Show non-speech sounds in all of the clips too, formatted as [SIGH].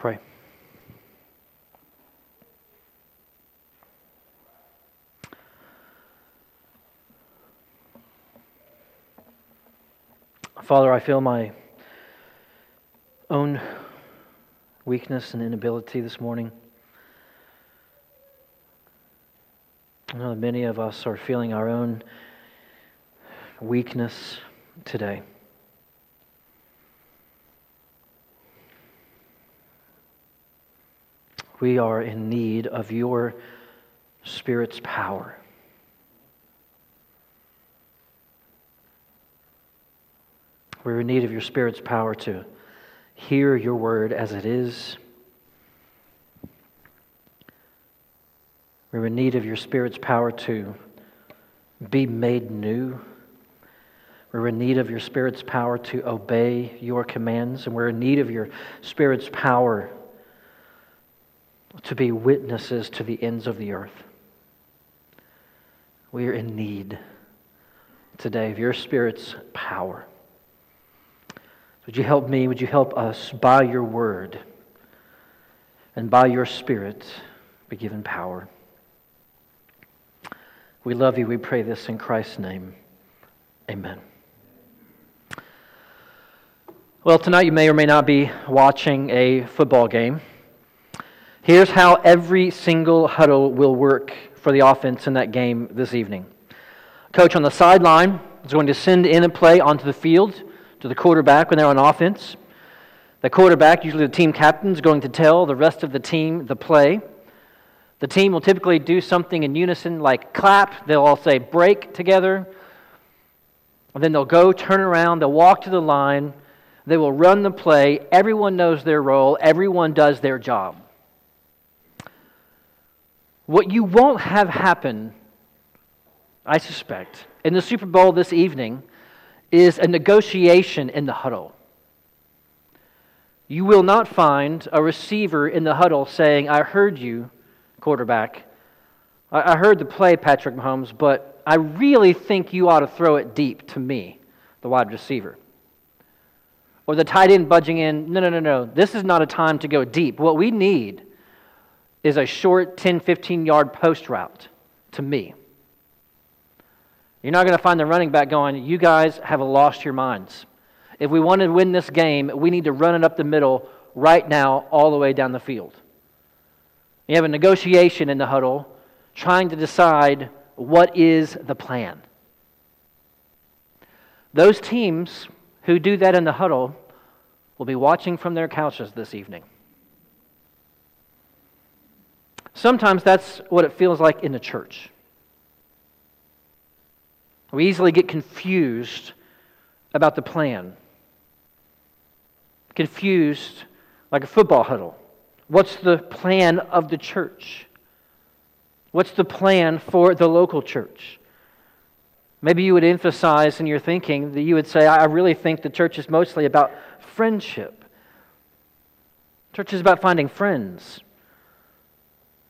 pray. Father, I feel my own weakness and inability this morning. I know many of us are feeling our own weakness today. We are in need of your Spirit's power. We're in need of your Spirit's power to hear your word as it is. We're in need of your Spirit's power to be made new. We're in need of your Spirit's power to obey your commands, and we're in need of your Spirit's power to be witnesses to the ends of the earth. We are in need today of your Spirit's power. Would you help me? Would you help us by your word and by your Spirit be given power? We love you. We pray this in Christ's name. Amen. Well, tonight you may or may not be watching a football game. Here's how every single huddle will work for the offense in that game this evening. Coach on the sideline is going to send in a play onto the field to the quarterback when they're on offense. The quarterback, usually the team captain, is going to tell the rest of the team the play. The team will typically do something in unison like clap. They'll all say break together. And then they'll go, turn around, they'll walk to the line, they will run the play. Everyone knows their role, everyone does their job. What you won't have happen, I suspect, in the Super Bowl this evening is a negotiation in the huddle. You will not find a receiver in the huddle saying, I heard you, quarterback. I heard the play, Patrick Mahomes, but I really think you ought to throw it deep to me, the wide receiver. Or the tight end budging in, no, no, no, no. This is not a time to go deep. What we need is a short 10, 15 yard post route to me. You're not going to find the running back going, You guys have lost your minds. If we want to win this game, we need to run it up the middle right now, all the way down the field. You have a negotiation in the huddle trying to decide what is the plan. Those teams who do that in the huddle will be watching from their couches this evening. Sometimes that's what it feels like in the church. We easily get confused about the plan, confused like a football huddle. What's the plan of the church? What's the plan for the local church? Maybe you would emphasize in your thinking that you would say, I really think the church is mostly about friendship. Church is about finding friends.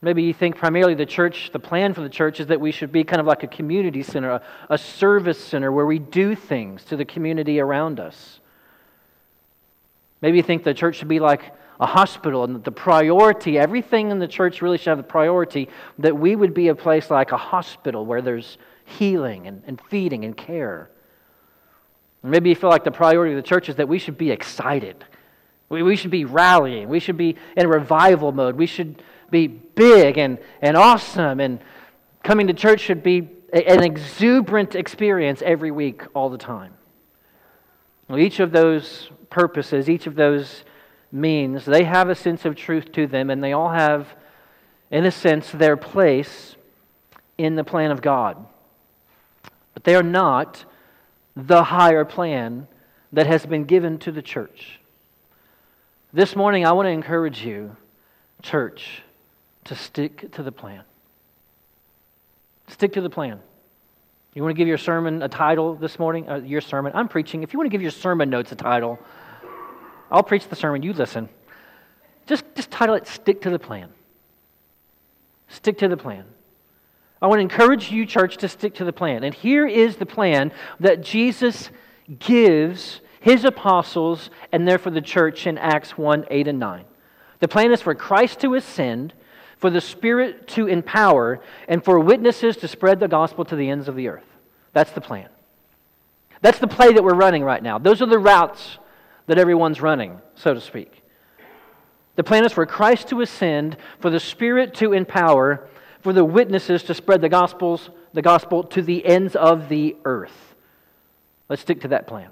Maybe you think primarily the church, the plan for the church is that we should be kind of like a community center, a, a, service center where we do things to the community around us. Maybe you think the church should be like a hospital and the priority, everything in the church really should have the priority that we would be a place like a hospital where there's healing and, and feeding and care. maybe you feel like the priority of the church is that we should be excited. We, we should be rallying. We should be in revival mode. We should be big and, and awesome, and coming to church should be an exuberant experience every week, all the time. Well, each of those purposes, each of those means, they have a sense of truth to them, and they all have, in a sense, their place in the plan of God. But they are not the higher plan that has been given to the church. This morning, I want to encourage you, church, to stick to the plan. Stick to the plan. You want to give your sermon a title this morning? Uh, your sermon. I'm preaching. If you want to give your sermon notes a title, I'll preach the sermon. You listen. Just, just title it Stick to the Plan. Stick to the plan. I want to encourage you, church, to stick to the plan. And here is the plan that Jesus gives his apostles and therefore the church in Acts 1 8 and 9 The plan is for Christ to ascend, for the Spirit to empower, and for witnesses to spread the gospel to the ends of the earth. That's the plan. That's the play that we're running right now. Those are the routes that everyone's running, so to speak. The plan is for Christ to ascend, for the Spirit to empower, for the witnesses to spread the gospels, the gospel to the ends of the earth. Let's stick to that plan.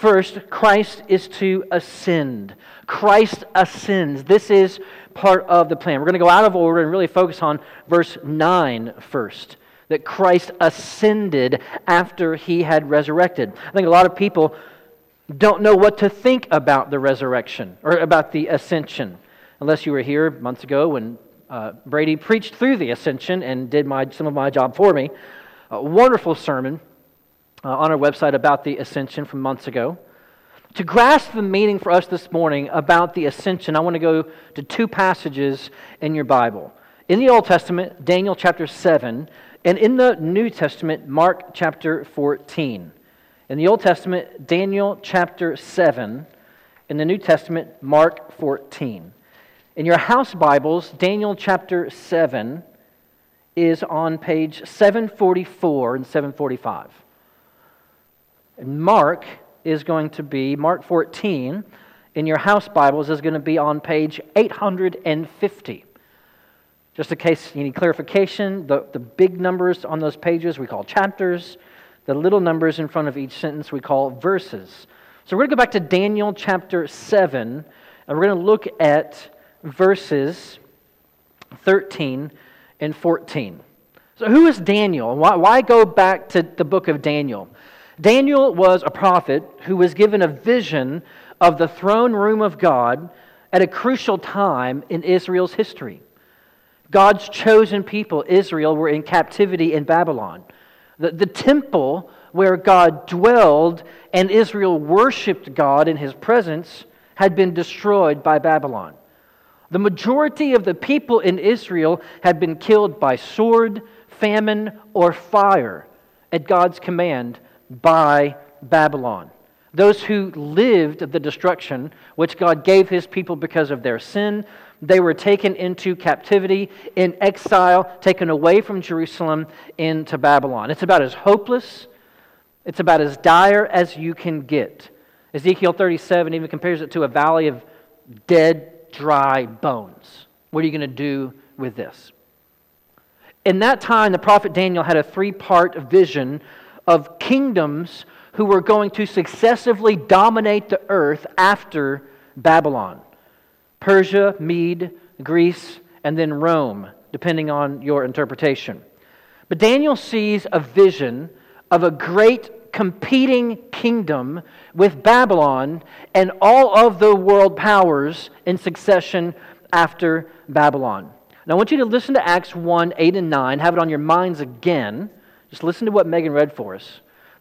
First, Christ is to ascend. Christ ascends. This is part of the plan. We're going to go out of order and really focus on verse 9 first that Christ ascended after he had resurrected. I think a lot of people don't know what to think about the resurrection or about the ascension. Unless you were here months ago when uh, Brady preached through the ascension and did my, some of my job for me. A wonderful sermon uh, on our website about the ascension from months ago. To grasp the meaning for us this morning about the ascension, I want to go to two passages in your Bible. In the Old Testament, Daniel chapter 7, and in the New Testament, Mark chapter 14. In the Old Testament, Daniel chapter 7. In the New Testament, Mark 14. In your house Bibles, Daniel chapter 7 is on page 744 and 745. And Mark is going to be, Mark 14 in your house Bibles is going to be on page 850. Just in case you need clarification, the, the big numbers on those pages we call chapters. The little numbers in front of each sentence we call verses. So we're going to go back to Daniel chapter 7, and we're going to look at verses 13 and 14. So, who is Daniel? Why, why go back to the book of Daniel? Daniel was a prophet who was given a vision of the throne room of God at a crucial time in Israel's history. God's chosen people, Israel, were in captivity in Babylon. The, the temple where God dwelled and Israel worshiped God in his presence had been destroyed by Babylon. The majority of the people in Israel had been killed by sword, famine, or fire at God's command by Babylon. Those who lived the destruction which God gave his people because of their sin they were taken into captivity, in exile, taken away from Jerusalem into Babylon. It's about as hopeless, it's about as dire as you can get. Ezekiel 37 even compares it to a valley of dead, dry bones. What are you going to do with this? In that time, the prophet Daniel had a three part vision of kingdoms who were going to successively dominate the earth after Babylon. Persia, Mede, Greece, and then Rome, depending on your interpretation. But Daniel sees a vision of a great competing kingdom with Babylon and all of the world powers in succession after Babylon. Now, I want you to listen to Acts 1 8 and 9, have it on your minds again. Just listen to what Megan read for us.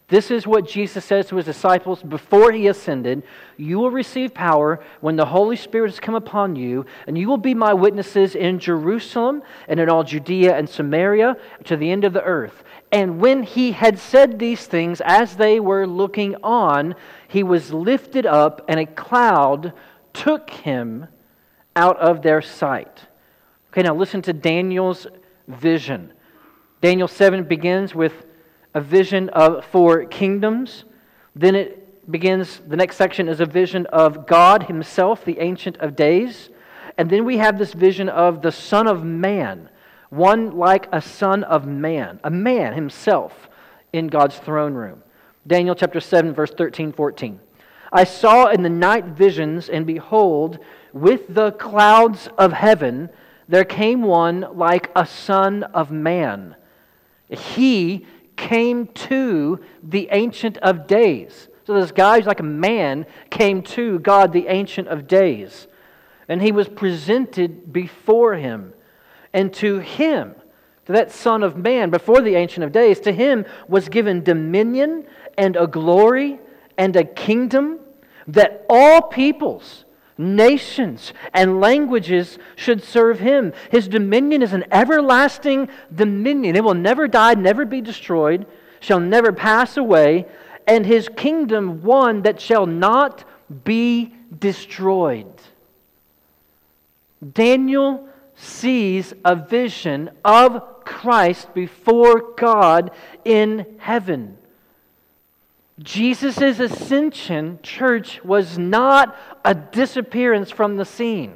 This is what Jesus says to his disciples before he ascended You will receive power when the Holy Spirit has come upon you, and you will be my witnesses in Jerusalem and in all Judea and Samaria to the end of the earth. And when he had said these things, as they were looking on, he was lifted up, and a cloud took him out of their sight. Okay, now listen to Daniel's vision. Daniel 7 begins with a vision of four kingdoms. Then it begins, the next section is a vision of God Himself, the Ancient of Days. And then we have this vision of the Son of Man, one like a Son of Man, a man himself in God's throne room. Daniel chapter 7, verse 13, 14. I saw in the night visions, and behold, with the clouds of heaven, there came one like a Son of Man. He came to the Ancient of Days. So this guy who's like a man came to God, the Ancient of Days. And he was presented before him. And to him, to that Son of Man, before the Ancient of Days, to him was given dominion and a glory and a kingdom that all peoples nations and languages should serve him. His dominion is an everlasting dominion. It will never die, never be destroyed, shall never pass away, and his kingdom one that shall not be destroyed. Daniel sees a vision of Christ before God in heaven. Jesus' ascension, church, was not a disappearance from the scene.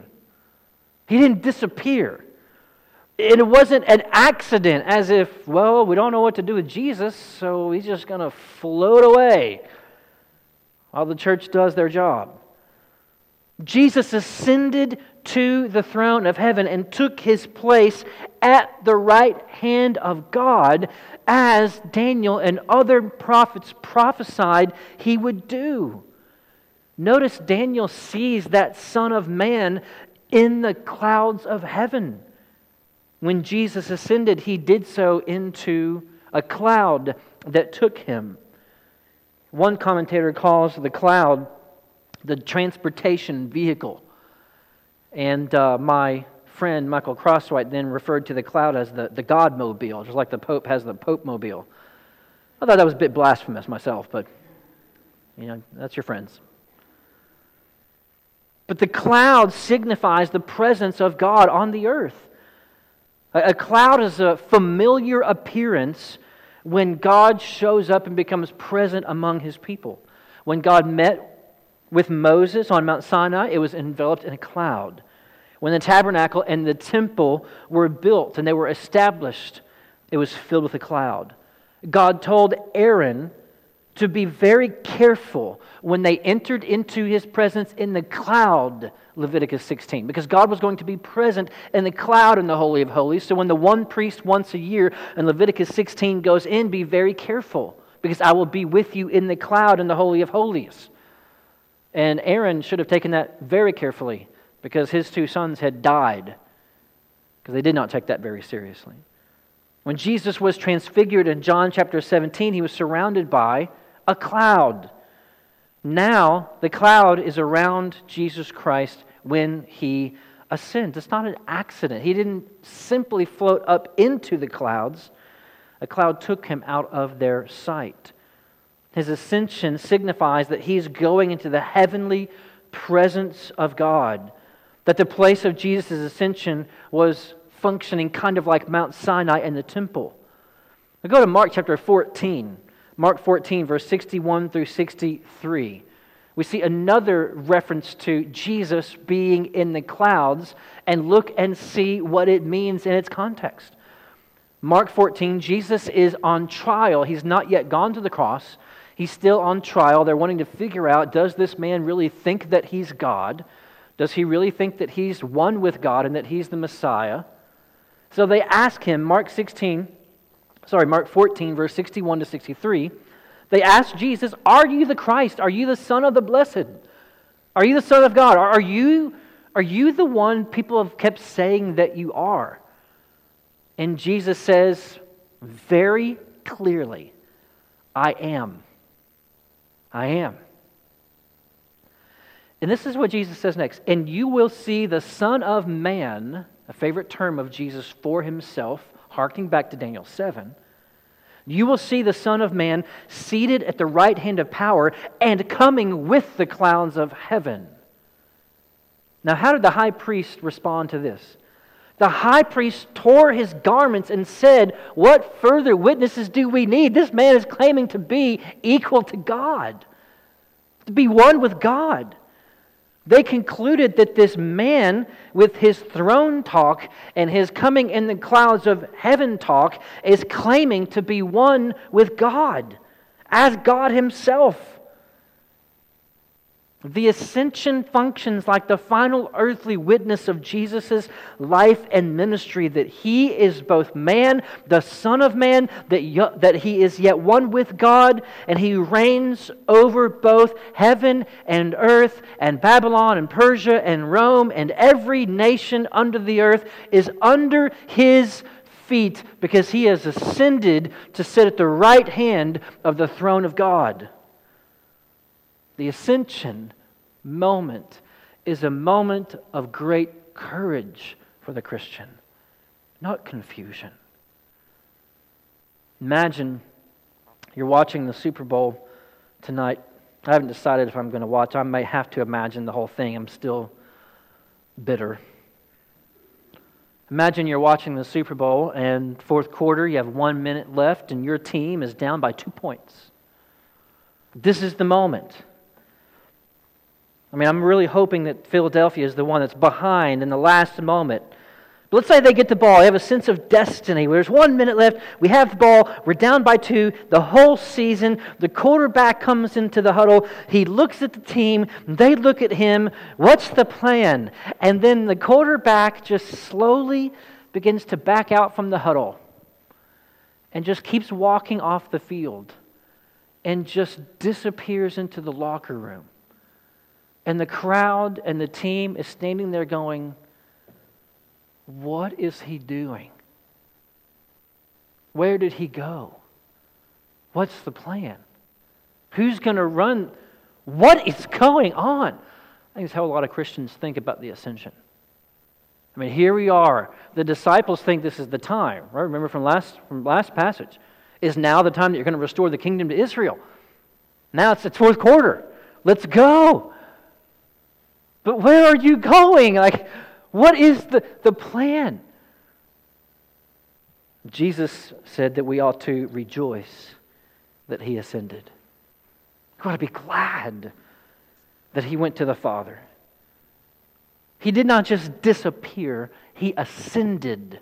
He didn't disappear. It wasn't an accident, as if, well, we don't know what to do with Jesus, so he's just going to float away while the church does their job. Jesus ascended to the throne of heaven and took his place at the right hand of God, as Daniel and other prophets prophesied he would do. Notice Daniel sees that Son of Man in the clouds of heaven. When Jesus ascended, he did so into a cloud that took him. One commentator calls the cloud the transportation vehicle. And uh, my friend Michael Crosswhite then referred to the cloud as the, the God mobile, just like the Pope has the Pope mobile. I thought that was a bit blasphemous myself, but you know, that's your friends. But the cloud signifies the presence of God on the earth. A, a cloud is a familiar appearance when God shows up and becomes present among his people. When God met with Moses on Mount Sinai, it was enveloped in a cloud. When the tabernacle and the temple were built and they were established, it was filled with a cloud. God told Aaron to be very careful when they entered into his presence in the cloud, Leviticus 16, because God was going to be present in the cloud in the Holy of Holies. So when the one priest once a year in Leviticus 16 goes in, be very careful, because I will be with you in the cloud in the Holy of Holies. And Aaron should have taken that very carefully because his two sons had died because they did not take that very seriously. When Jesus was transfigured in John chapter 17, he was surrounded by a cloud. Now, the cloud is around Jesus Christ when he ascends. It's not an accident. He didn't simply float up into the clouds, a cloud took him out of their sight. His ascension signifies that he's going into the heavenly presence of God. That the place of Jesus' ascension was functioning kind of like Mount Sinai and the temple. Now go to Mark chapter 14. Mark 14, verse 61 through 63. We see another reference to Jesus being in the clouds, and look and see what it means in its context. Mark 14, Jesus is on trial. He's not yet gone to the cross. He's still on trial. They're wanting to figure out does this man really think that he's God? Does he really think that he's one with God and that he's the Messiah? So they ask him, Mark 16, sorry, Mark 14, verse 61 to 63. They ask Jesus, Are you the Christ? Are you the Son of the Blessed? Are you the Son of God? Are you, are you the one people have kept saying that you are? And Jesus says very clearly, I am. I am. And this is what Jesus says next. And you will see the Son of Man, a favorite term of Jesus for himself, harking back to Daniel 7. You will see the Son of Man seated at the right hand of power and coming with the clouds of heaven. Now, how did the high priest respond to this? The high priest tore his garments and said, What further witnesses do we need? This man is claiming to be equal to God, to be one with God. They concluded that this man, with his throne talk and his coming in the clouds of heaven talk, is claiming to be one with God, as God Himself. The ascension functions like the final earthly witness of Jesus' life and ministry that he is both man, the Son of Man, that, that he is yet one with God, and he reigns over both heaven and earth, and Babylon and Persia and Rome, and every nation under the earth is under his feet because he has ascended to sit at the right hand of the throne of God. The ascension moment is a moment of great courage for the Christian, not confusion. Imagine you're watching the Super Bowl tonight I haven't decided if I'm going to watch. I may have to imagine the whole thing. I'm still bitter. Imagine you're watching the Super Bowl and fourth quarter, you have one minute left, and your team is down by two points. This is the moment. I mean, I'm really hoping that Philadelphia is the one that's behind in the last moment but let's say they get the ball. They have a sense of destiny. There's one minute left. We have the ball. We're down by two. The whole season, the quarterback comes into the huddle. He looks at the team. They look at him. What's the plan? And then the quarterback just slowly begins to back out from the huddle and just keeps walking off the field and just disappears into the locker room. And the crowd and the team is standing there going, what is he doing? Where did he go? What's the plan? Who's going to run? What is going on? I think it's how a lot of Christians think about the ascension. I mean, here we are. The disciples think this is the time, right? Remember from last, from last passage. Is now the time that you're going to restore the kingdom to Israel? Now it's the fourth quarter. Let's go. But where are you going? Like, what is the, the plan? Jesus said that we ought to rejoice that he ascended. We ought to be glad that he went to the Father. He did not just disappear, he ascended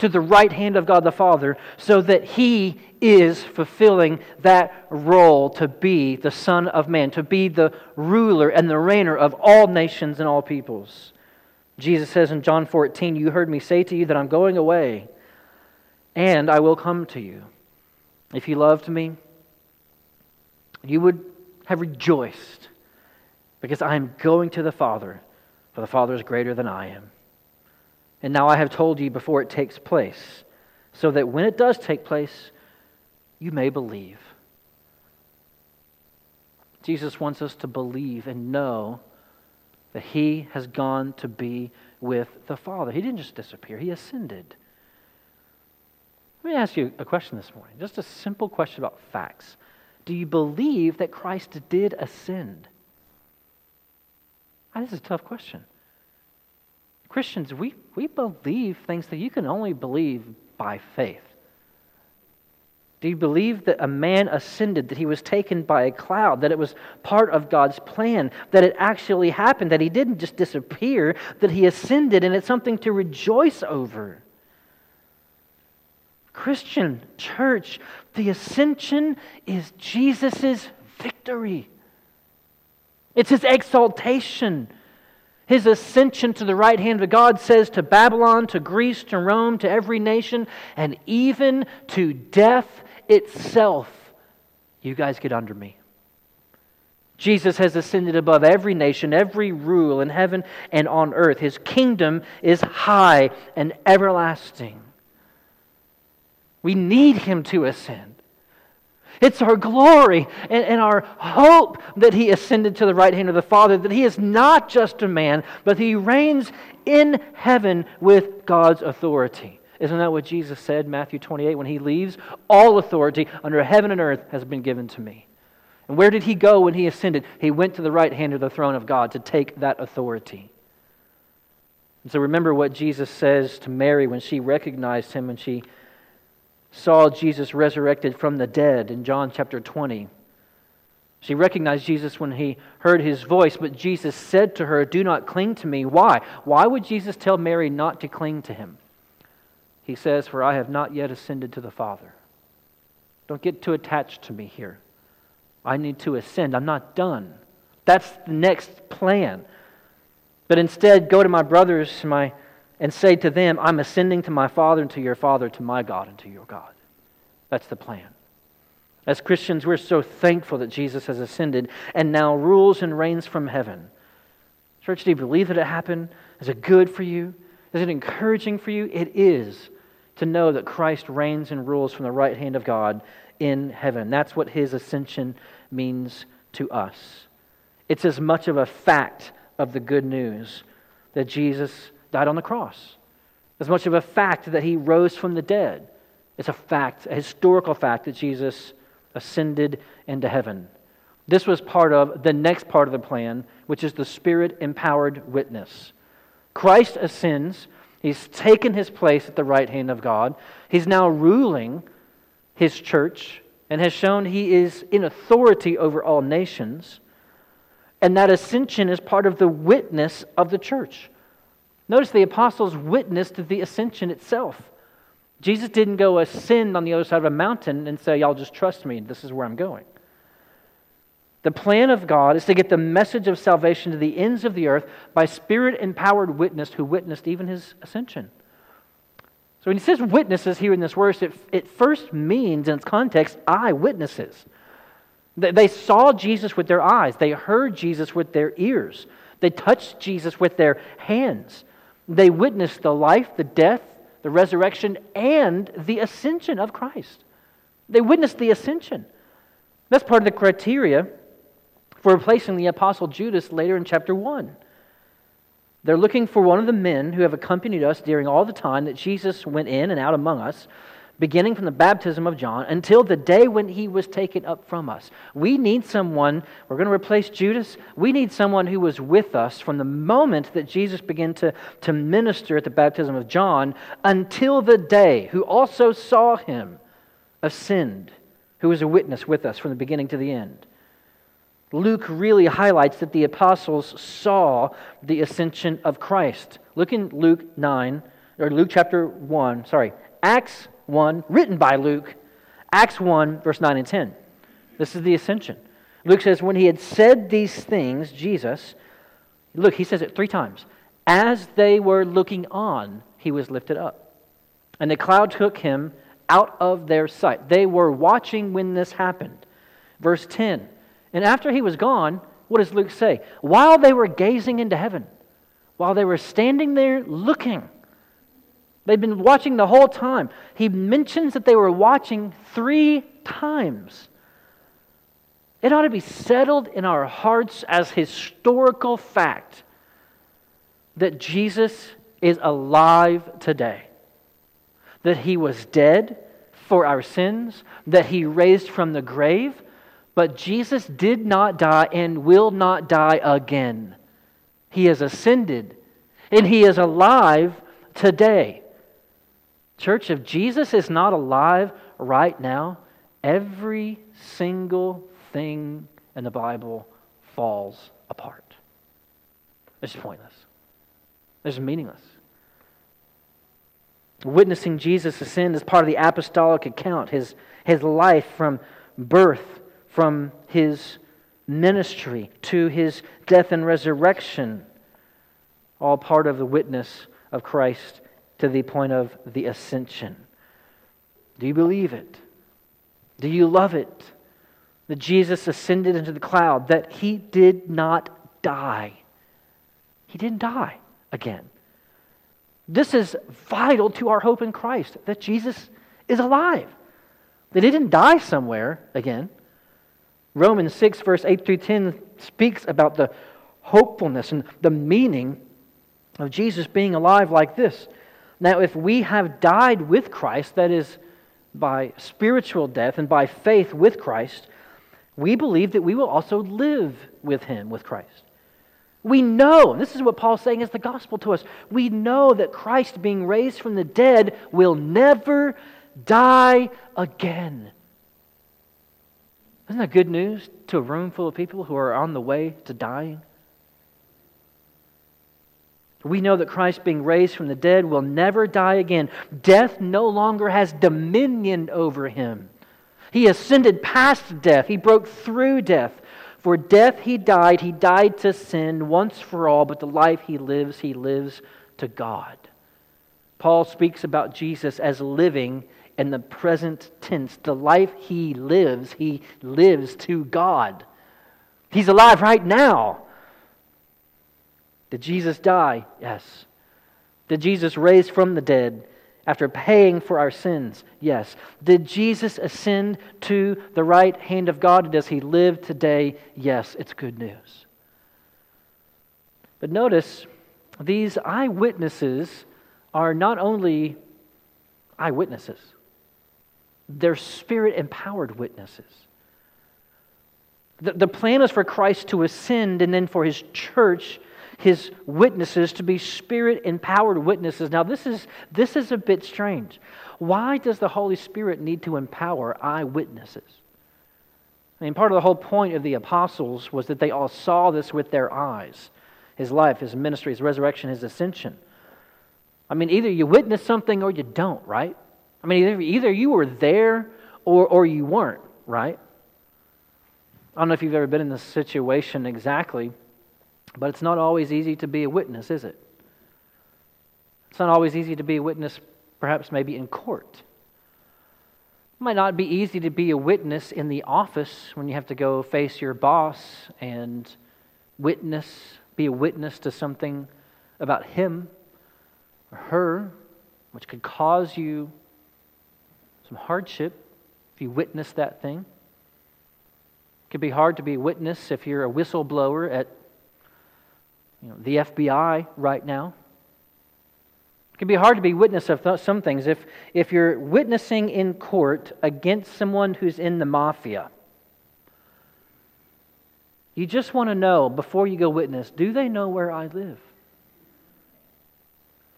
to the right hand of God the Father so that he is fulfilling that role to be the Son of Man, to be the ruler and the reigner of all nations and all peoples. Jesus says in John 14, You heard me say to you that I'm going away, and I will come to you. If you loved me, you would have rejoiced, because I am going to the Father, for the Father is greater than I am. And now I have told you before it takes place, so that when it does take place, you may believe. Jesus wants us to believe and know that he has gone to be with the Father. He didn't just disappear, he ascended. Let me ask you a question this morning, just a simple question about facts. Do you believe that Christ did ascend? Ah, this is a tough question. Christians, we, we believe things that you can only believe by faith. Do you believe that a man ascended, that he was taken by a cloud, that it was part of God's plan, that it actually happened, that he didn't just disappear, that he ascended, and it's something to rejoice over? Christian church, the ascension is Jesus' victory. It's his exaltation. His ascension to the right hand of God says to Babylon, to Greece, to Rome, to every nation, and even to death itself, you guys get under me. Jesus has ascended above every nation, every rule in heaven and on earth. His kingdom is high and everlasting. We need him to ascend. It's our glory and, and, our hope that he ascended to the right hand of the Father, that he is not just a man, but he reigns in heaven with God's authority. Isn't that what Jesus said, Matthew 28, when he leaves? All authority under heaven and earth has been given to me. And where did he go when he ascended? He went to the right hand of the throne of God to take that authority. And so remember what Jesus says to Mary when she recognized him, when she saw Jesus resurrected from the dead in John chapter 20. She recognized Jesus when he heard his voice, but Jesus said to her, Do not cling to me. Why? Why would Jesus tell Mary not to cling to him? He says, For I have not yet ascended to the Father. Don't get too attached to me here. I need to ascend. I'm not done. That's the next plan. But instead, go to my brothers my, and say to them, I'm ascending to my Father and to your Father, to my God and to your God. That's the plan. As Christians, we're so thankful that Jesus has ascended and now rules and reigns from heaven. Church, do you believe that it happened? Is it good for you? Is it encouraging for you? It is to know that Christ reigns and rules from the right hand of God in heaven. That's what his ascension means to us. It's as much of a fact of the good news that Jesus died on the cross, as much of a fact that he rose from the dead. It's a fact, a historical fact that Jesus ascended into heaven. This was part of the next part of the plan, which is the spirit empowered witness. Christ ascends. He's taken his place at the right hand of God. He's now ruling his church and has shown he is in authority over all nations. And that ascension is part of the witness of the church. Notice the apostles witnessed the ascension itself. Jesus didn't go ascend on the other side of a mountain and say, Y'all just trust me, this is where I'm going. The plan of God is to get the message of salvation to the ends of the earth by spirit empowered witness who witnessed even his ascension. So when he says witnesses here in this verse, it, it first means in its context eyewitnesses. They, they saw Jesus with their eyes, they heard Jesus with their ears, they touched Jesus with their hands. They witnessed the life, the death, the resurrection, and the ascension of Christ. They witnessed the ascension. That's part of the criteria for replacing the apostle Judas later in chapter 1. They're looking for one of the men who have accompanied us during all the time that Jesus went in and out among us, beginning from the baptism of John until the day when he was taken up from us. We need someone, we're going to replace Judas. We need someone who was with us from the moment that Jesus began to, to minister at the baptism of John until the day, who also saw him ascend, who was a witness with us from the beginning to the end. Luke really highlights that the apostles saw the ascension of Christ. Look in Luke 9, or Luke chapter 1, sorry, Acts 1, written by Luke, Acts 1, verse 9 and 10. This is the ascension. Luke says, When he had said these things, Jesus, look, he says it three times. As they were looking on, he was lifted up. And the cloud took him out of their sight. They were watching when this happened. Verse 10 and after he was gone, what does Luke say? While they were gazing into heaven, while they were standing there looking, they'd been watching the whole time. He mentions that they were watching three times. It ought to be settled in our hearts as historical fact that Jesus is alive today, that he was dead for our sins, that he raised from the grave but Jesus did not die and will not die again. He has ascended and he is alive today. Church, if Jesus is not alive right now, every single thing in the Bible falls apart. It's pointless. It's meaningless. Witnessing Jesus ascend is part of the apostolic account, his, his life from birth from his ministry to his death and resurrection, all part of the witness of Christ to the point of the ascension. Do you believe it? Do you love it? That Jesus ascended into the cloud, that he did not die. He didn't die again. This is vital to our hope in Christ, that Jesus is alive, that he didn't die somewhere again. Romans 6, verse 8 through 10 speaks about the hopefulness and the meaning of Jesus being alive like this. Now, if we have died with Christ, that is, by spiritual death and by faith with Christ, we believe that we will also live with Him, with Christ. We know, this is what Paul's saying is the gospel to us. We know that Christ, being raised from the dead, will never die again. Isn't that good news to a room full of people who are on the way to dying? We know that Christ, being raised from the dead, will never die again. Death no longer has dominion over him. He ascended past death, he broke through death. For death he died, he died to sin once for all, but the life he lives, he lives to God. Paul speaks about Jesus as living in the present tense. The life he lives, he lives to God. He's alive right now. Did Jesus die? Yes. Did Jesus raise from the dead after paying for our sins? Yes. Did Jesus ascend to the right hand of God? Does he live today? Yes. It's good news. But notice, these eyewitnesses are not only eyewitnesses, they're spirit empowered witnesses. The, the plan is for Christ to ascend and then for his church, his witnesses, to be spirit empowered witnesses. Now, this is, this is a bit strange. Why does the Holy Spirit need to empower eyewitnesses? I mean, part of the whole point of the apostles was that they all saw this with their eyes his life, his ministry, his resurrection, his ascension. I mean, either you witness something or you don't, right? I mean, either, either you were there or, or you weren't, right? I don't know if you've ever been in this situation exactly, but it's not always easy to be a witness, is it? It's not always easy to be a witness, perhaps maybe in court. It might not be easy to be a witness in the office when you have to go face your boss and witness, be a witness to something about him or her, which could cause you some hardship if you witness that thing. It can be hard to be a witness if you're a whistleblower at you know, the FBI right now. It can be hard to be witness of some things if, if you're witnessing in court against someone who's in the mafia. You just want to know before you go witness do they know where I live?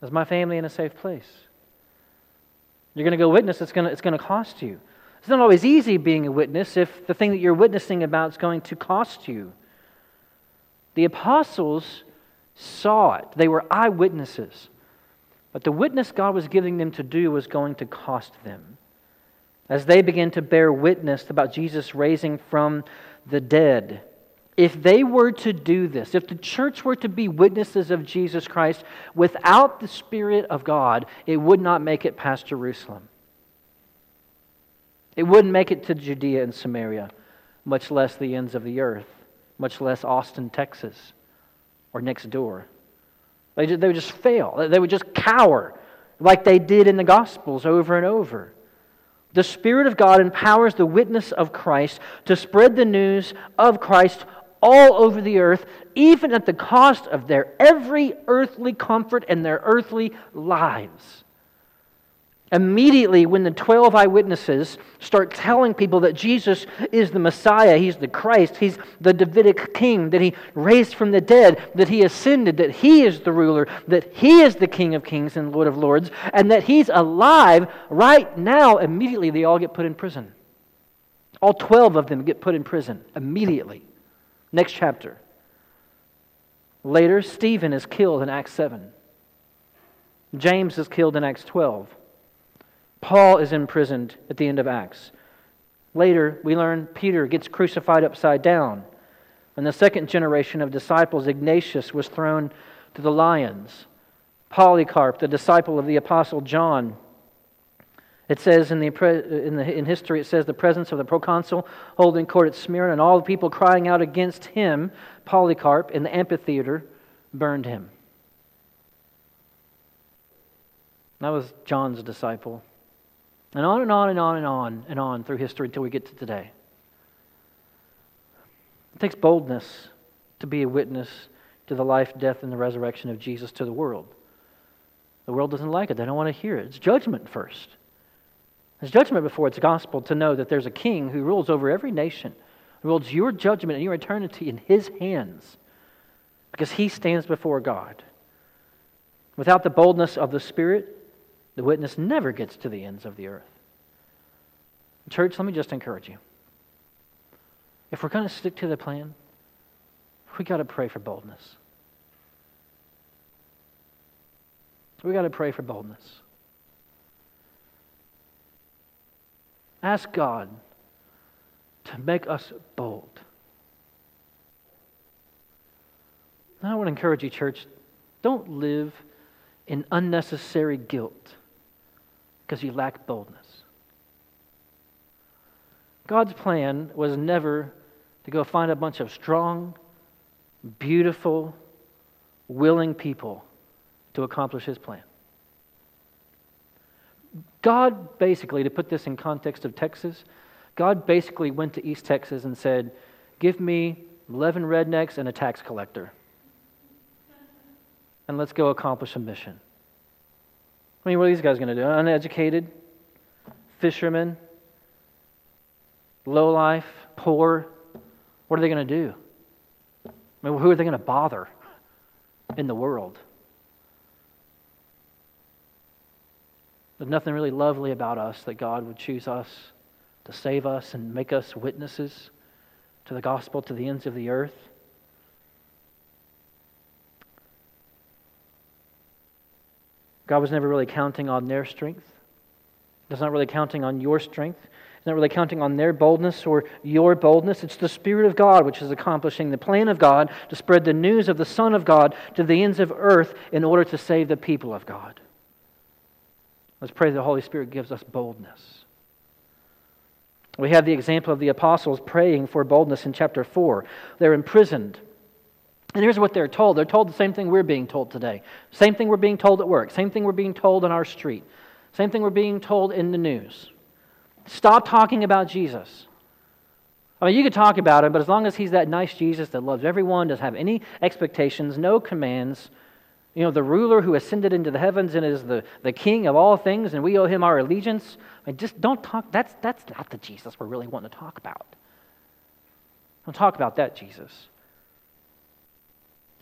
Is my family in a safe place? You're going to go witness, it's going to, it's going to cost you. It's not always easy being a witness if the thing that you're witnessing about is going to cost you. The apostles saw it, they were eyewitnesses. But the witness God was giving them to do was going to cost them. As they began to bear witness about Jesus raising from the dead, if they were to do this, if the church were to be witnesses of Jesus Christ without the Spirit of God, it would not make it past Jerusalem. It wouldn't make it to Judea and Samaria, much less the ends of the earth, much less Austin, Texas, or next door. They, they would just fail. They would just cower like they did in the Gospels over and over. The Spirit of God empowers the witness of Christ to spread the news of Christ all over the earth, even at the cost of their every earthly comfort and their earthly lives. Immediately, when the 12 eyewitnesses start telling people that Jesus is the Messiah, He's the Christ, He's the Davidic king, that He raised from the dead, that He ascended, that He is the ruler, that He is the King of kings and Lord of lords, and that He's alive right now, immediately they all get put in prison. All 12 of them get put in prison immediately. Next chapter. Later, Stephen is killed in Acts 7. James is killed in Acts 12. Paul is imprisoned at the end of Acts. Later, we learn Peter gets crucified upside down. And the second generation of disciples, Ignatius, was thrown to the lions. Polycarp, the disciple of the apostle John, it says in, the, in, the, in history, it says the presence of the proconsul holding court at Smyrna and all the people crying out against him, Polycarp, in the amphitheater, burned him. That was John's disciple. And on and on and on and on and on through history until we get to today. It takes boldness to be a witness to the life, death, and the resurrection of Jesus to the world. The world doesn't like it, they don't want to hear it. It's judgment first. It's judgment before it's gospel to know that there's a king who rules over every nation, who holds your judgment and your eternity in his hands because he stands before God. Without the boldness of the Spirit, the witness never gets to the ends of the earth. Church, let me just encourage you. If we're going to stick to the plan, we got to pray for boldness. We got to pray for boldness. Ask God to make us bold. And I want to encourage you, church, don't live in unnecessary guilt because you lack boldness. God's plan was never to go find a bunch of strong, beautiful, willing people to accomplish his plan. God basically, to put this in context of Texas, God basically went to East Texas and said, Give me 11 rednecks and a tax collector. And let's go accomplish a mission. I mean, what are these guys going to do? Uneducated, fishermen, low life, poor, What are they going to do? I mean, who are they going to bother in the world? There's nothing really lovely about us that God would choose us to save us and make us witnesses to the gospel to the ends of the earth. God was never really counting on their strength. He's not really counting on your strength. He's not really counting on their boldness or your boldness. It's the Spirit of God which is accomplishing the plan of God to spread the news of the Son of God to the ends of earth in order to save the people of God. Let's pray that the Holy Spirit gives us boldness. We have the example of the apostles praying for boldness in chapter 4. They're imprisoned. And here's what they're told. They're told the same thing we're being told today. Same thing we're being told at work. Same thing we're being told on our street. Same thing we're being told in the news. Stop talking about Jesus. I mean, you could talk about him, but as long as he's that nice Jesus that loves everyone, doesn't have any expectations, no commands, you know, the ruler who ascended into the heavens and is the, the king of all things, and we owe him our allegiance. I mean, just don't talk. That's, that's not the Jesus we're really wanting to talk about. Don't talk about that Jesus.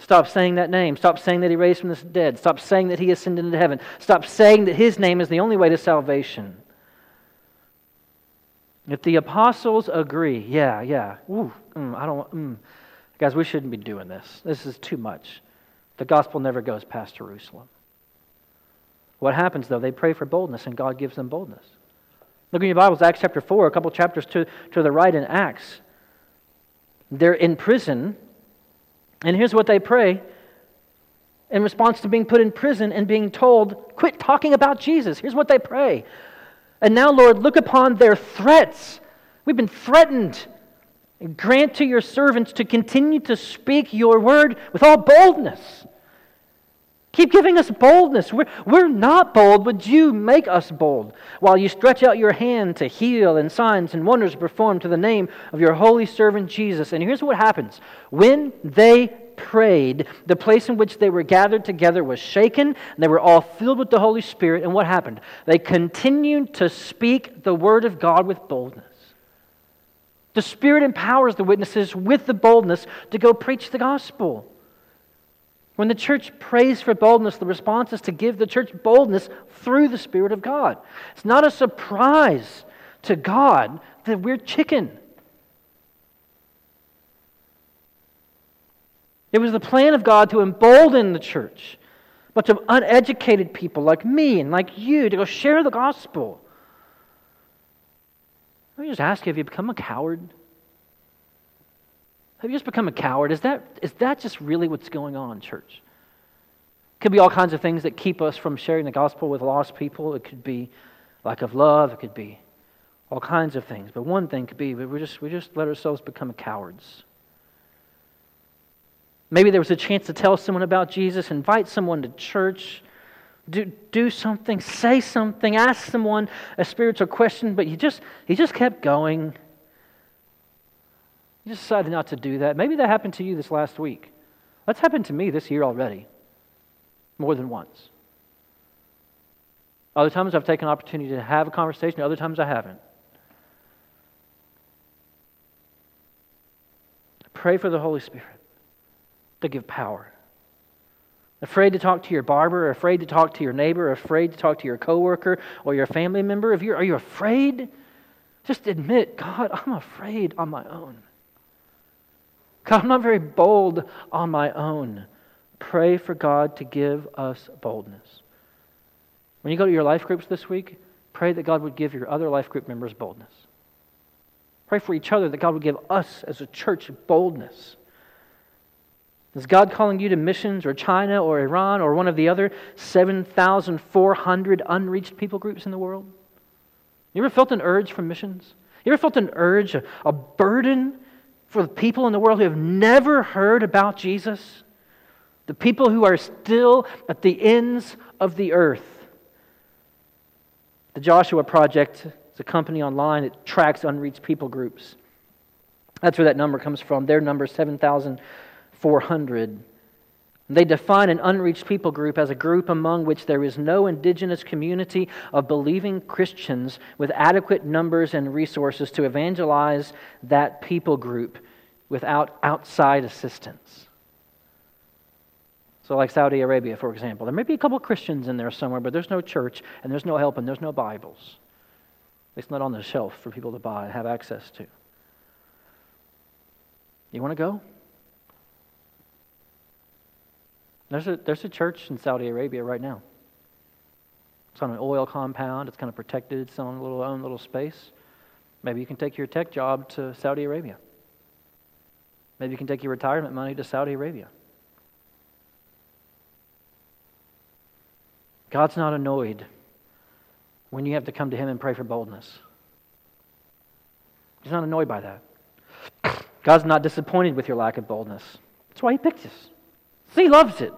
Stop saying that name. Stop saying that he raised from the dead. Stop saying that he ascended into heaven. Stop saying that his name is the only way to salvation. If the apostles agree, yeah, yeah, ooh, mm, I don't, mm. guys, we shouldn't be doing this. This is too much. The gospel never goes past Jerusalem. What happens, though? They pray for boldness, and God gives them boldness. Look in your Bibles, Acts chapter 4, a couple chapters to, to the right in Acts. They're in prison and here's what they pray in response to being put in prison and being told, quit talking about Jesus. Here's what they pray. And now, Lord, look upon their threats. We've been threatened. grant to your servants to continue to speak your word with all boldness. Keep giving us boldness. We're, we're not bold. Would you make us bold while you stretch out your hand to heal and signs and wonders performed to the name of your holy servant Jesus? And here's what happens when they prayed, the place in which they were gathered together was shaken, and they were all filled with the Holy Spirit. And what happened? They continued to speak the word of God with boldness. The Spirit empowers the witnesses with the boldness to go preach the gospel. When the church prays for boldness, the response is to give the church boldness through the Spirit of God. It's not a surprise to God that we're chicken. It was the plan of God to embolden the church, bunch of uneducated people like me and like you to go share the gospel. Let me just ask you have you become a coward? Have you just become a coward? Is that, is that just really what's going on, church? It could be all kinds of things that keep us from sharing the gospel with lost people. It could be lack of love. It could be all kinds of things. But one thing could be we just, we just let ourselves become cowards. Maybe there was a chance to tell someone about Jesus, invite someone to church, do, do something, say something, ask someone a spiritual question, but you just, you just kept going. You just decided not to do that. Maybe that happened to you this last week. That's happened to me this year already, more than once. Other times I've taken opportunity to have a conversation, other times I haven't. Pray for the Holy Spirit to give power. Afraid to talk to your barber, afraid to talk to your neighbor, afraid to talk to your coworker or your family member. If you're, are you afraid? Just admit, God, I'm afraid on my own. God, I'm not very bold on my own. Pray for God to give us boldness. When you go to your life groups this week, pray that God would give your other life group members boldness. Pray for each other that God would give us as a church boldness. Is God calling you to missions or China or Iran or one of the other 7,400 unreached people groups in the world? You ever felt an urge for missions? You ever felt an urge, a burden for the people in the world who have never heard about Jesus, the people who are still at the ends of the earth. The Joshua Project is a company online that tracks unreached people groups. That's where that number comes from. Their number is 7,400. They define an unreached people group as a group among which there is no indigenous community of believing Christians with adequate numbers and resources to evangelize that people group. without outside assistance. So, like Saudi Arabia, for example, there may be a couple of Christians in there somewhere, but there's no church, and there's no help, and there's no Bibles. It's not on the shelf for people to buy and have access to. You want to go? There's a, there's a church in Saudi Arabia right now. It's on an oil compound. It's kind of protected. It's on a little own little space. Maybe you can take your tech job to Saudi Arabia. Maybe you can take your retirement money to Saudi Arabia. God's not annoyed when you have to come to Him and pray for boldness. He's not annoyed by that. God's not disappointed with your lack of boldness. That's why He picked us. He loves it.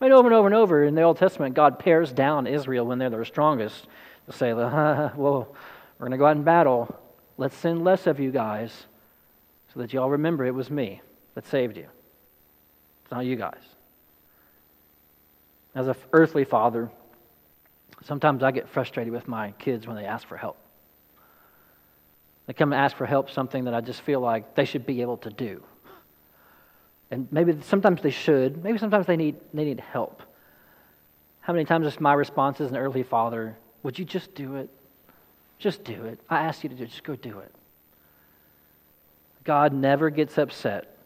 I mean, over and over and over in the Old Testament, God pares down Israel when they're their strongest to say, well, [LAUGHS] we're going to go out and battle. Let's send less of you guys so that you all remember it was me that saved you. It's not you guys. As an earthly father, sometimes I get frustrated with my kids when they ask for help. They come and ask for help, something that I just feel like they should be able to do. And maybe sometimes they should, maybe sometimes they need, they need help. How many times is my response as an earthly father, would you just do it? Just do it. I ask you to do it. Just go do it. God never gets upset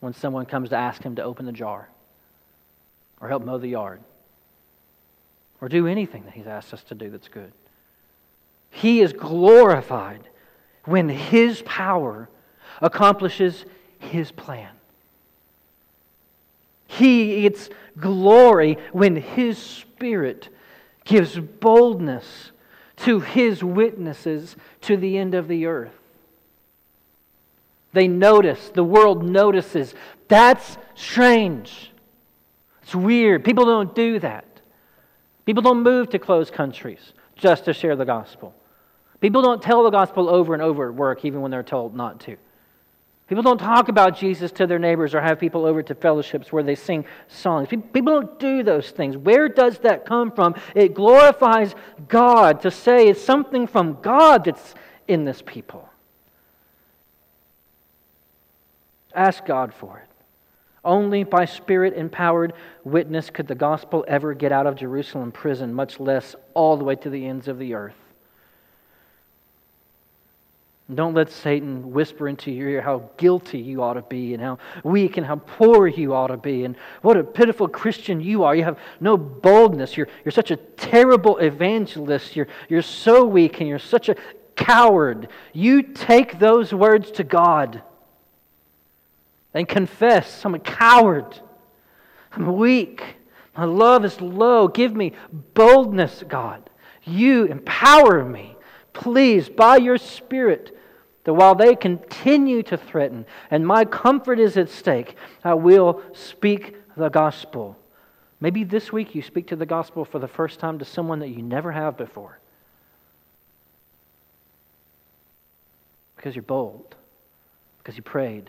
when someone comes to ask him to open the jar or help mow the yard or do anything that He's asked us to do that's good. He is glorified when His power accomplishes His plan. He gets glory when His Spirit gives boldness to His witnesses to the end of the earth. They notice, the world notices. That's strange. It's weird. People don't do that. People don't move to closed countries just to share the gospel. People don't tell the gospel over and over at work, even when they're told not to. People don't talk about Jesus to their neighbors or have people over to fellowships where they sing songs. People don't do those things. Where does that come from? It glorifies God to say it's something from God that's in this people. Ask God for it. Only by spirit empowered witness could the gospel ever get out of Jerusalem prison, much less all the way to the ends of the earth. Don't let Satan whisper into your ear how guilty you ought to be and how weak and how poor you ought to be and what a pitiful Christian you are. You have no boldness. You're, you're such a terrible evangelist. You're, you're so weak and you're such a coward. You take those words to God and confess I'm a coward. I'm weak. My love is low. Give me boldness, God. You empower me. Please, by your Spirit, that while they continue to threaten and my comfort is at stake, I will speak the gospel. Maybe this week you speak to the gospel for the first time to someone that you never have before. Because you're bold, because you prayed,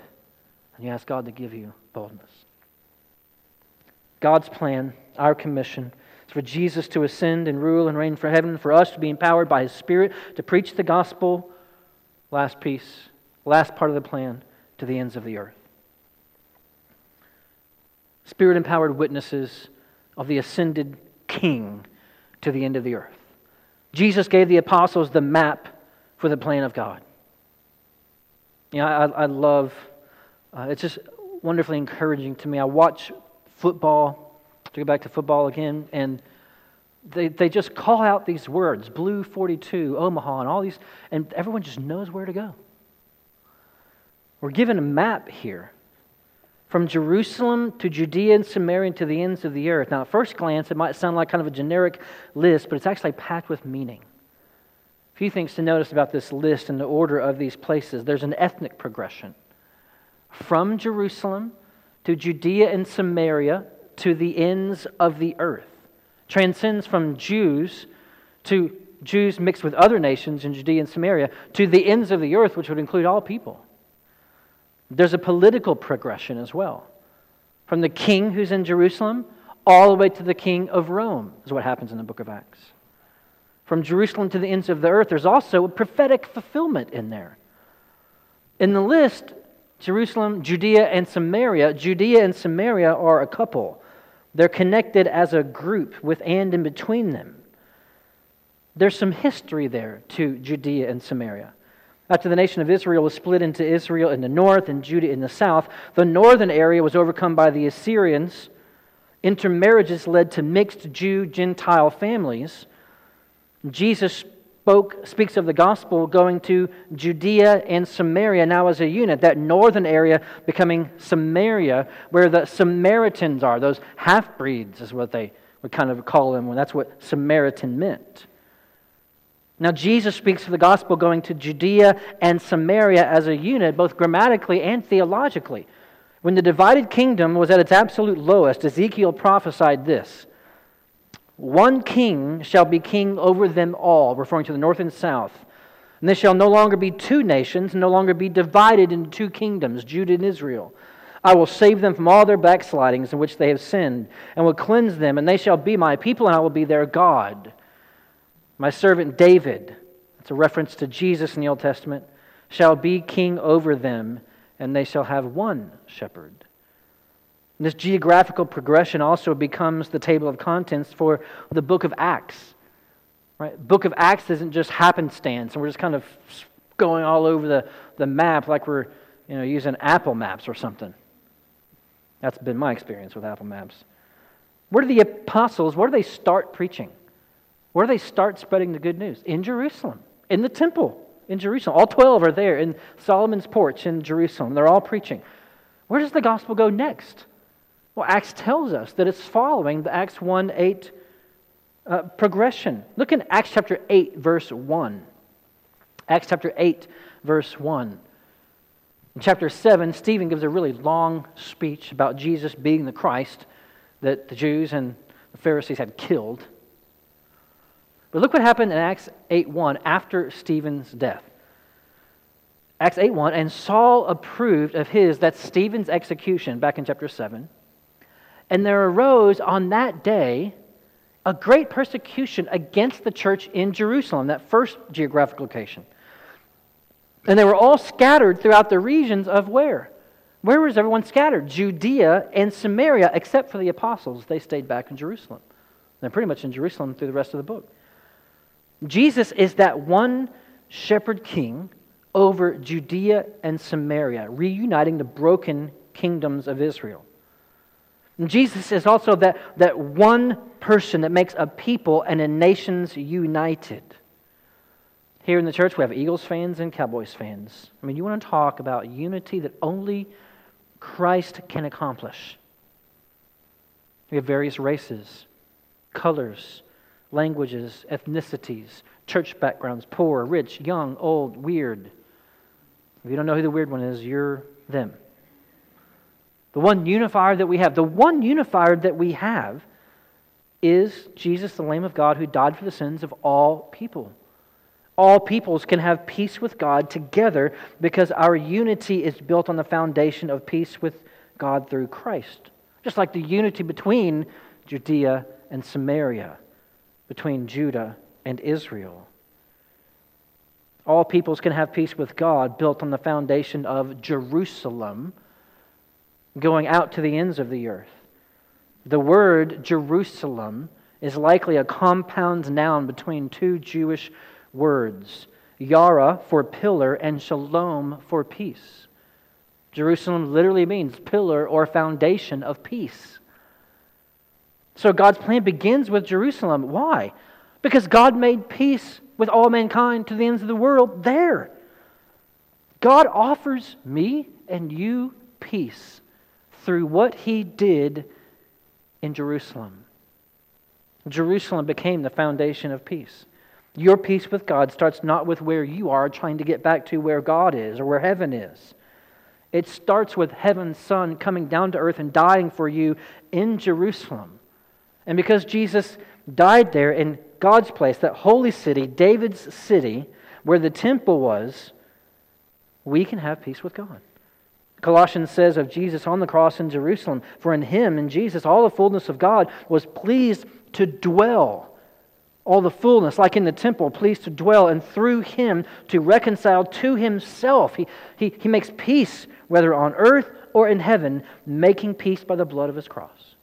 and you ask God to give you boldness. God's plan, our commission, is for Jesus to ascend and rule and reign for heaven, for us to be empowered by His Spirit to preach the gospel. Last piece, last part of the plan, to the ends of the earth. Spirit empowered witnesses of the ascended King to the end of the earth. Jesus gave the apostles the map for the plan of God. You know, I, I love uh, it's just wonderfully encouraging to me. I watch football, to go back to football again, and they, they just call out these words Blue 42, Omaha, and all these, and everyone just knows where to go. We're given a map here from Jerusalem to Judea and Samaria and to the ends of the earth. Now, at first glance, it might sound like kind of a generic list, but it's actually packed with meaning. A few things to notice about this list and the order of these places. There's an ethnic progression from Jerusalem to Judea and Samaria to the ends of the earth. Transcends from Jews to Jews mixed with other nations in Judea and Samaria to the ends of the earth, which would include all people. There's a political progression as well. From the king who's in Jerusalem all the way to the king of Rome, is what happens in the book of Acts. From Jerusalem to the ends of the earth, there's also a prophetic fulfillment in there. In the list, Jerusalem, Judea, and Samaria. Judea and Samaria are a couple. They're connected as a group with and in between them. There's some history there to Judea and Samaria. After the nation of Israel was split into Israel in the north and Judah in the south, the northern area was overcome by the Assyrians. Intermarriages led to mixed Jew Gentile families. Jesus spoke, speaks of the gospel going to Judea and Samaria now as a unit, that northern area becoming Samaria, where the Samaritans are. Those half breeds is what they would kind of call them, that's what Samaritan meant. Now, Jesus speaks of the gospel going to Judea and Samaria as a unit, both grammatically and theologically. When the divided kingdom was at its absolute lowest, Ezekiel prophesied this one king shall be king over them all, referring to the north and south. And they shall no longer be two nations, no longer be divided into two kingdoms, Judah and Israel. I will save them from all their backslidings in which they have sinned, and will cleanse them, and they shall be my people, and I will be their God. My servant David, that's a reference to Jesus in the Old Testament, shall be king over them, and they shall have one shepherd. This geographical progression also becomes the table of contents for the book of Acts. Right? Book of Acts isn't just happenstance, and we're just kind of going all over the, the map like we're you know, using Apple Maps or something. That's been my experience with Apple Maps. Where do the apostles, where do they start preaching? Where do they start spreading the good news? In Jerusalem, in the temple in Jerusalem. All 12 are there in Solomon's porch in Jerusalem. They're all preaching. Where does the gospel go next? Well, Acts tells us that it's following the Acts 1 8 uh, progression. Look in Acts chapter 8, verse 1. Acts chapter 8, verse 1. In chapter 7, Stephen gives a really long speech about Jesus being the Christ that the Jews and the Pharisees had killed. But look what happened in Acts 8 1 after Stephen's death. Acts 8 1, and Saul approved of his, that's Stephen's execution back in chapter 7. And there arose on that day a great persecution against the church in Jerusalem, that first geographic location. And they were all scattered throughout the regions of where? Where was everyone scattered? Judea and Samaria, except for the apostles. They stayed back in Jerusalem. They're pretty much in Jerusalem through the rest of the book. Jesus is that one shepherd king over Judea and Samaria, reuniting the broken kingdoms of Israel. And Jesus is also that, that one person that makes a people and a nations united. Here in the church, we have Eagles fans and Cowboys fans. I mean, you want to talk about unity that only Christ can accomplish. We have various races, colors, languages, ethnicities, church backgrounds, poor, rich, young, old, weird. If you don't know who the weird one is, you're them. The one unifier that we have, the one unifier that we have is Jesus, the Lamb of God, who died for the sins of all people. All peoples can have peace with God together because our unity is built on the foundation of peace with God through Christ. Just like the unity between Judea and Samaria, between Judah and Israel. All peoples can have peace with God built on the foundation of Jerusalem going out to the ends of the earth. The word Jerusalem is likely a compound noun between two Jewish words Yara for pillar and Shalom for peace. Jerusalem literally means pillar or foundation of peace. So God's plan begins with Jerusalem. Why? Because God made peace with all mankind to the ends of the world there. God offers me and you peace through what he did in Jerusalem. Jerusalem became the foundation of peace. Your peace with God starts not with where you are trying to get back to where God is or where heaven is. It starts with heaven's Son coming down to earth and dying for you in Jerusalem. And because Jesus died there in God's place, that holy city, David's city, where the temple was, we can have peace with God. Colossians says of Jesus on the cross in Jerusalem, for in him, in Jesus, all the fullness of God was pleased to dwell. All the fullness, like in the temple, pleased to dwell, and through him to reconcile to himself. He, he, he makes peace whether on earth or in heaven, making peace by the blood of his cross.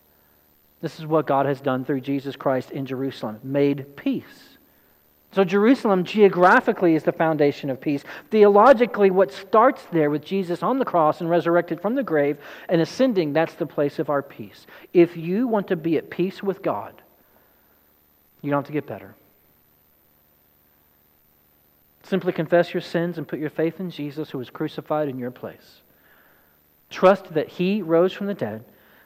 This is what God has done through Jesus Christ in Jerusalem, made peace. So, Jerusalem geographically is the foundation of peace. Theologically, what starts there with Jesus on the cross and resurrected from the grave and ascending, that's the place of our peace. If you want to be at peace with God, you don't have to get better. Simply confess your sins and put your faith in Jesus who was crucified in your place. Trust that he rose from the dead,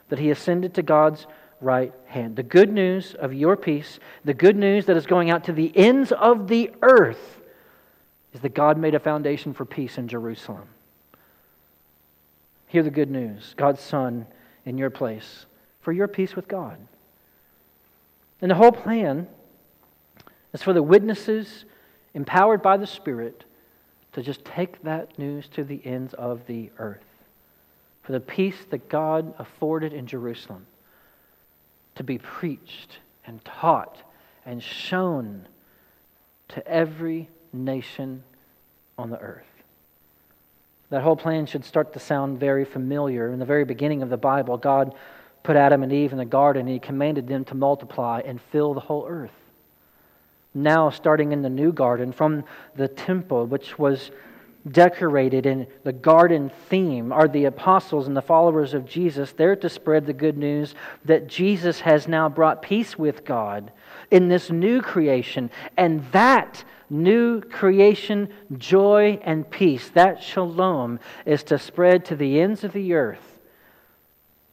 that he ascended to God's right hand. The good news of your peace, the good news that is going out to the ends of the earth, is that God made a foundation for peace in Jerusalem. Hear the good news God's Son in your place for your peace with God. And the whole plan is for the witnesses empowered by the Spirit to just take that news to the ends of the earth. For the peace that God afforded in Jerusalem to be preached and taught and shown to every nation on the earth. That whole plan should start to sound very familiar. In the very beginning of the Bible, God put Adam and Eve in the garden and He commanded them to multiply and fill the whole earth. Now, starting in the new garden from the temple, which was decorated in the garden theme are the apostles and the followers of Jesus there to spread the good news that Jesus has now brought peace with God in this new creation. And that new creation, joy and peace, that shalom, is to spread to the ends of the earth.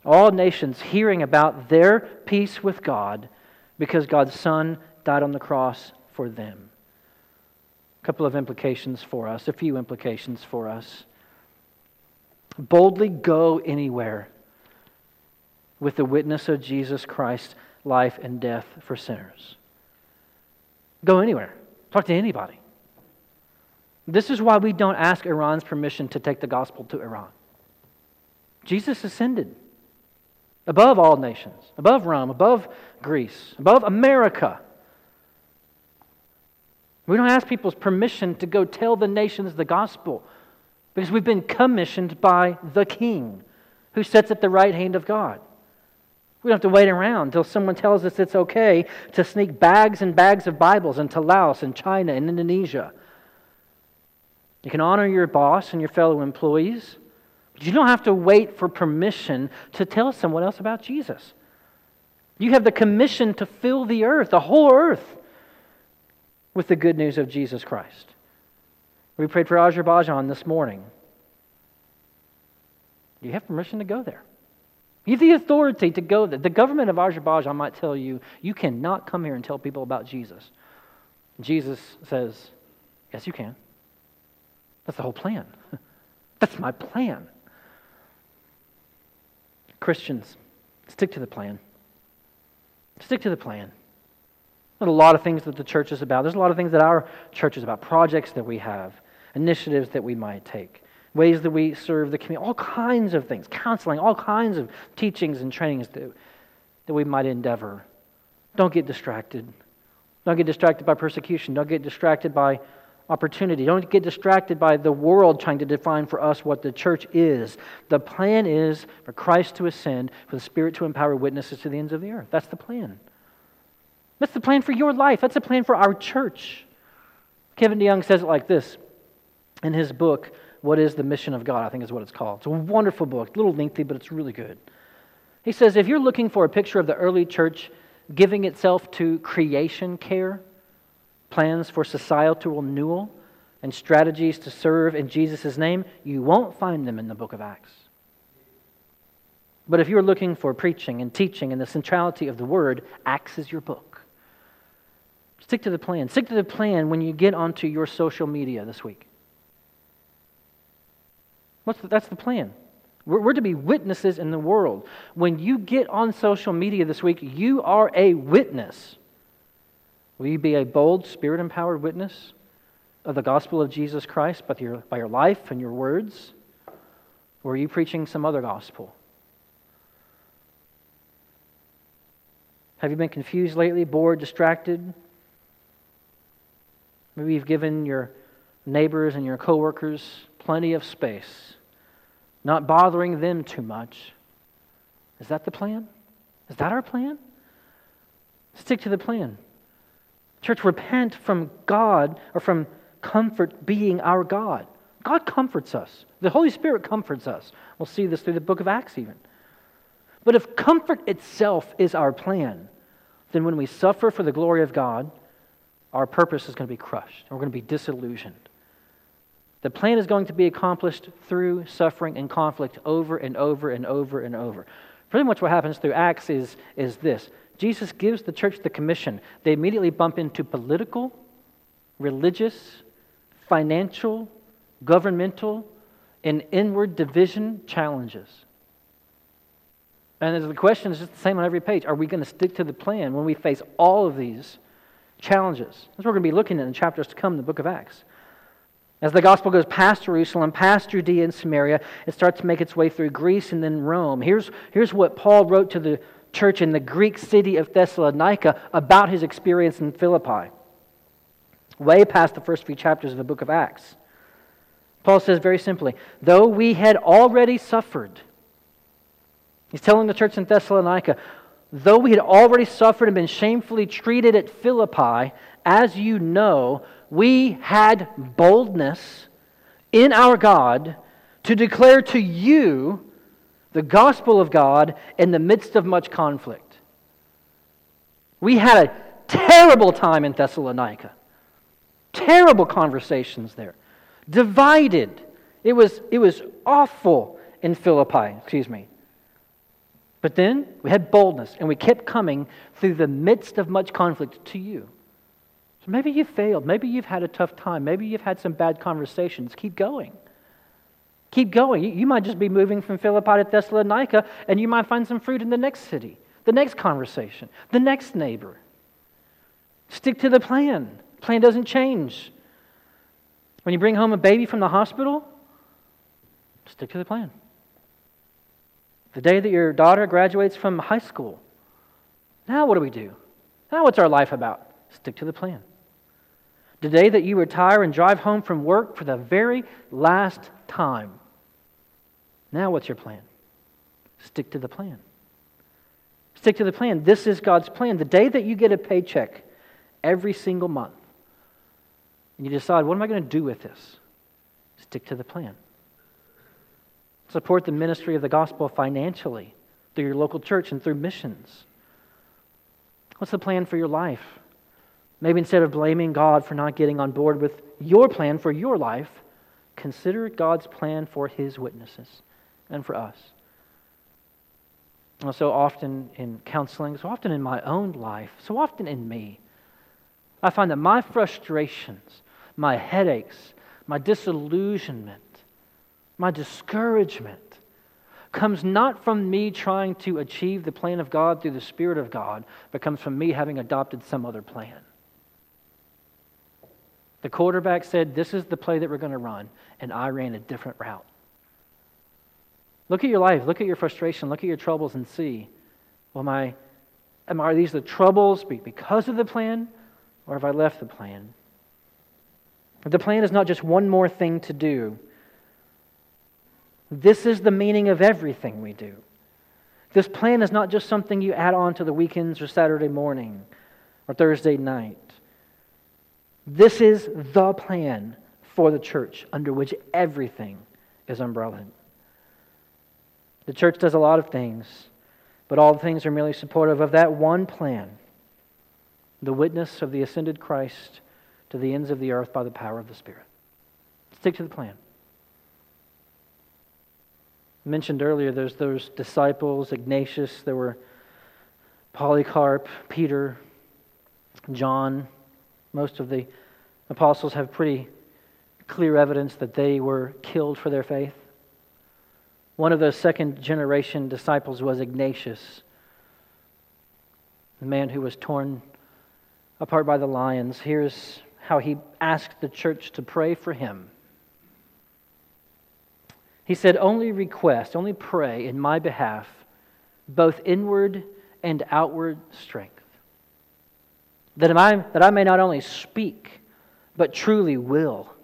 All nations hearing about their peace with God because God's Son died on the cross for them couple of implications for us, a few implications for us. Boldly go anywhere with the witness of Jesus Christ's life and death for sinners. Go anywhere. Talk to anybody. This is why we don't ask Iran's permission to take the gospel to Iran. Jesus ascended above all nations, above Rome, above Greece, above America. We don't ask people's permission to go tell the nations the gospel because we've been commissioned by the King who sits at the right hand of God. We don't have to wait around until someone tells us it's okay to sneak bags and bags of Bibles into Laos and China and Indonesia. You can honor your boss and your fellow employees, but you don't have to wait for permission to tell someone else about Jesus. You have the commission to fill the earth, the whole earth, with the good news of Jesus Christ. We prayed for Azerbaijan this morning. Do you have permission to go there? You have the authority to go there. The government of Azerbaijan might tell you, you cannot come here and tell people about Jesus. Jesus says, yes, you can. That's the whole plan. [LAUGHS] That's my plan. Christians, stick to the plan. Stick to the plan. There's a lot of things that the church is about. There's a lot of things that our church is about, projects that we have, initiatives that we might take, ways that we serve the community, all kinds of things, counseling, all kinds of teachings and trainings that, that we might endeavor. Don't get distracted. Don't get distracted by persecution. Don't get distracted by opportunity. Don't get distracted by the world trying to define for us what the church is. The plan is for Christ to ascend, for the Spirit to empower witnesses to the ends of the earth. That's the plan. That's the plan for your life. That's the plan for our church. Kevin DeYoung says it like this in his book, What is the Mission of God? I think is what it's called. It's a wonderful book, a little lengthy, but it's really good. He says if you're looking for a picture of the early church giving itself to creation care, plans for societal renewal, and strategies to serve in Jesus' name, you won't find them in the book of Acts. But if you're looking for preaching and teaching and the centrality of the word, Acts is your book. Stick to the plan. Stick to the plan when you get onto your social media this week. The, that's the plan. We're, we're to be witnesses in the world. When you get on social media this week, you are a witness. Will you be a bold, spirit empowered witness of the gospel of Jesus Christ by your, by your life and your words? Or are you preaching some other gospel? Have you been confused lately, bored, distracted? Maybe you've given your neighbors and your coworkers plenty of space. not bothering them too much. Is that the plan? Is that our plan? Stick to the plan. Church, repent from God or from comfort being our God. God comforts us. The Holy Spirit comforts us. We'll see this through the book of Acts, even. But if comfort itself is our plan, then when we suffer for the glory of God, our purpose is going to be crushed. And we're going to be disillusioned. The plan is going to be accomplished through suffering and conflict over and over and over and over. Pretty much what happens through Acts is, is this Jesus gives the church the commission. They immediately bump into political, religious, financial, governmental, and inward division challenges. And the question is just the same on every page. Are we going to stick to the plan when we face all of these challenges? That's what we're going to be looking at in chapters to come in the book of Acts. As the gospel goes past Jerusalem, past Judea and Samaria, it starts to make its way through Greece and then Rome. Here's, here's what Paul wrote to the church in the Greek city of Thessalonica about his experience in Philippi, way past the first few chapters of the book of Acts. Paul says very simply, though we had already suffered, he's telling the church in Thessalonica, though we had already suffered and been shamefully treated at Philippi, as you know, we had boldness in our God to declare to you the gospel of God in the midst of much conflict. We had a terrible time in Thessalonica, terrible conversations there, divided. It was, it was awful in Philippi, excuse me. But then we had boldness and we kept coming through the midst of much conflict to you. So maybe you failed. Maybe you've had a tough time. Maybe you've had some bad conversations. Keep going. Keep going. You might just be moving from Philippi to Thessalonica, and you might find some fruit in the next city, the next conversation, the next neighbor. Stick to the plan. Plan doesn't change. When you bring home a baby from the hospital, stick to the plan. The day that your daughter graduates from high school, now what do we do? Now what's our life about? Stick to the plan. The day that you retire and drive home from work for the very last time, now, what's your plan? Stick to the plan. Stick to the plan. This is God's plan. The day that you get a paycheck every single month, and you decide, what am I going to do with this? Stick to the plan. Support the ministry of the gospel financially through your local church and through missions. What's the plan for your life? Maybe instead of blaming God for not getting on board with your plan for your life, consider God's plan for his witnesses and for us. So often in counseling, so often in my own life, so often in me, I find that my frustrations, my headaches, my disillusionment, my discouragement comes not from me trying to achieve the plan of God through the Spirit of God, but comes from me having adopted some other plan. The quarterback said, This is the play that we're going to run, and I ran a different route. Look at your life, look at your frustration, look at your troubles, and see well, I, am, are these the troubles because of the plan, or have I left the plan? The plan is not just one more thing to do. This is the meaning of everything we do. This plan is not just something you add on to the weekends or Saturday morning or Thursday night. This is the plan for the church under which everything is umbrellaed. The church does a lot of things, but all the things are merely supportive of that one plan the witness of the ascended Christ to the ends of the earth by the power of the Spirit. Stick to the plan. Mentioned earlier, there's those disciples, Ignatius, there were Polycarp, Peter, John. Most of the apostles have pretty clear evidence that they were killed for their faith. One of those second generation disciples was Ignatius, the man who was torn apart by the lions. Here's how he asked the church to pray for him. He said, Only request, only pray in my behalf, both inward and outward strength. That I, that I may not only speak, but truly will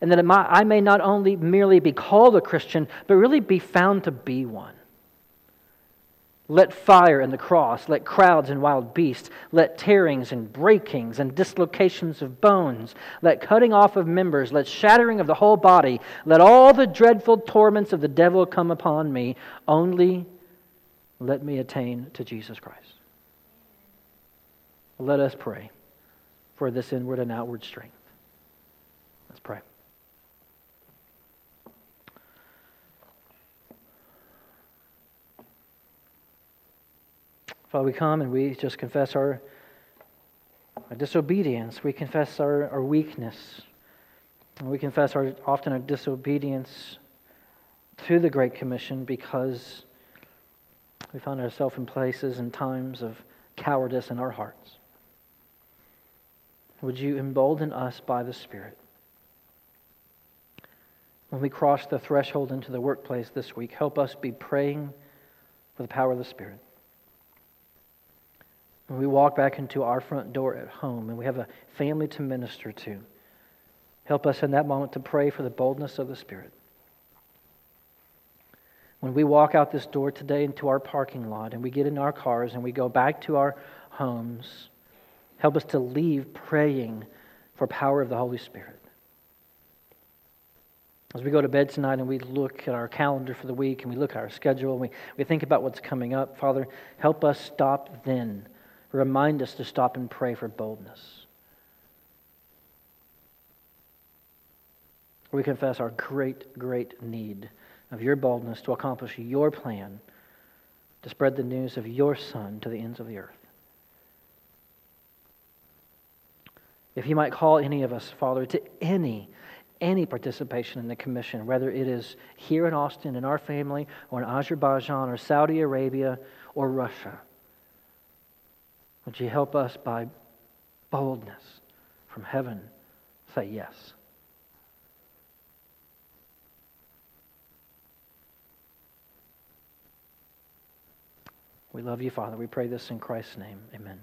And that I may not only merely be called a Christian, but really be found to be one. Let fire and the cross, let crowds and wild beasts, let tearings and breakings and dislocations of bones, let cutting off of members, let shattering of the whole body, let all the dreadful torments of the devil come upon me. Only let me attain to Jesus Christ. Let us pray for this inward and outward strength. Let's pray. Father, we come and we just confess our, our disobedience. We confess our, our weakness. And we confess our often our disobedience to the Great Commission because we find ourselves in places and times of cowardice in our hearts. Would you embolden us by the Spirit? When we cross the threshold into the workplace this week, help us be praying for the power of the Spirit. When we walk back into our front door at home and we have a family to minister to, help us in that moment to pray for the boldness of the Spirit. When we walk out this door today into our parking lot and we get in our cars and we go back to our homes, help us to leave praying for power of the Holy Spirit. As we go to bed tonight and we look at our calendar for the week and we look at our schedule and we, we think about what's coming up, Father, help us stop then remind us to stop and pray for boldness. We confess our great, great need of your boldness to accomplish your plan, to spread the news of your Son to the ends of the earth. If you might call any of us, Father, to any any participation in the commission, whether it is here in Austin, in our family, or in Azerbaijan, or Saudi Arabia, or Russia. Would you help us by boldness from heaven say yes? We love you, Father. We pray this in Christ's name. Amen.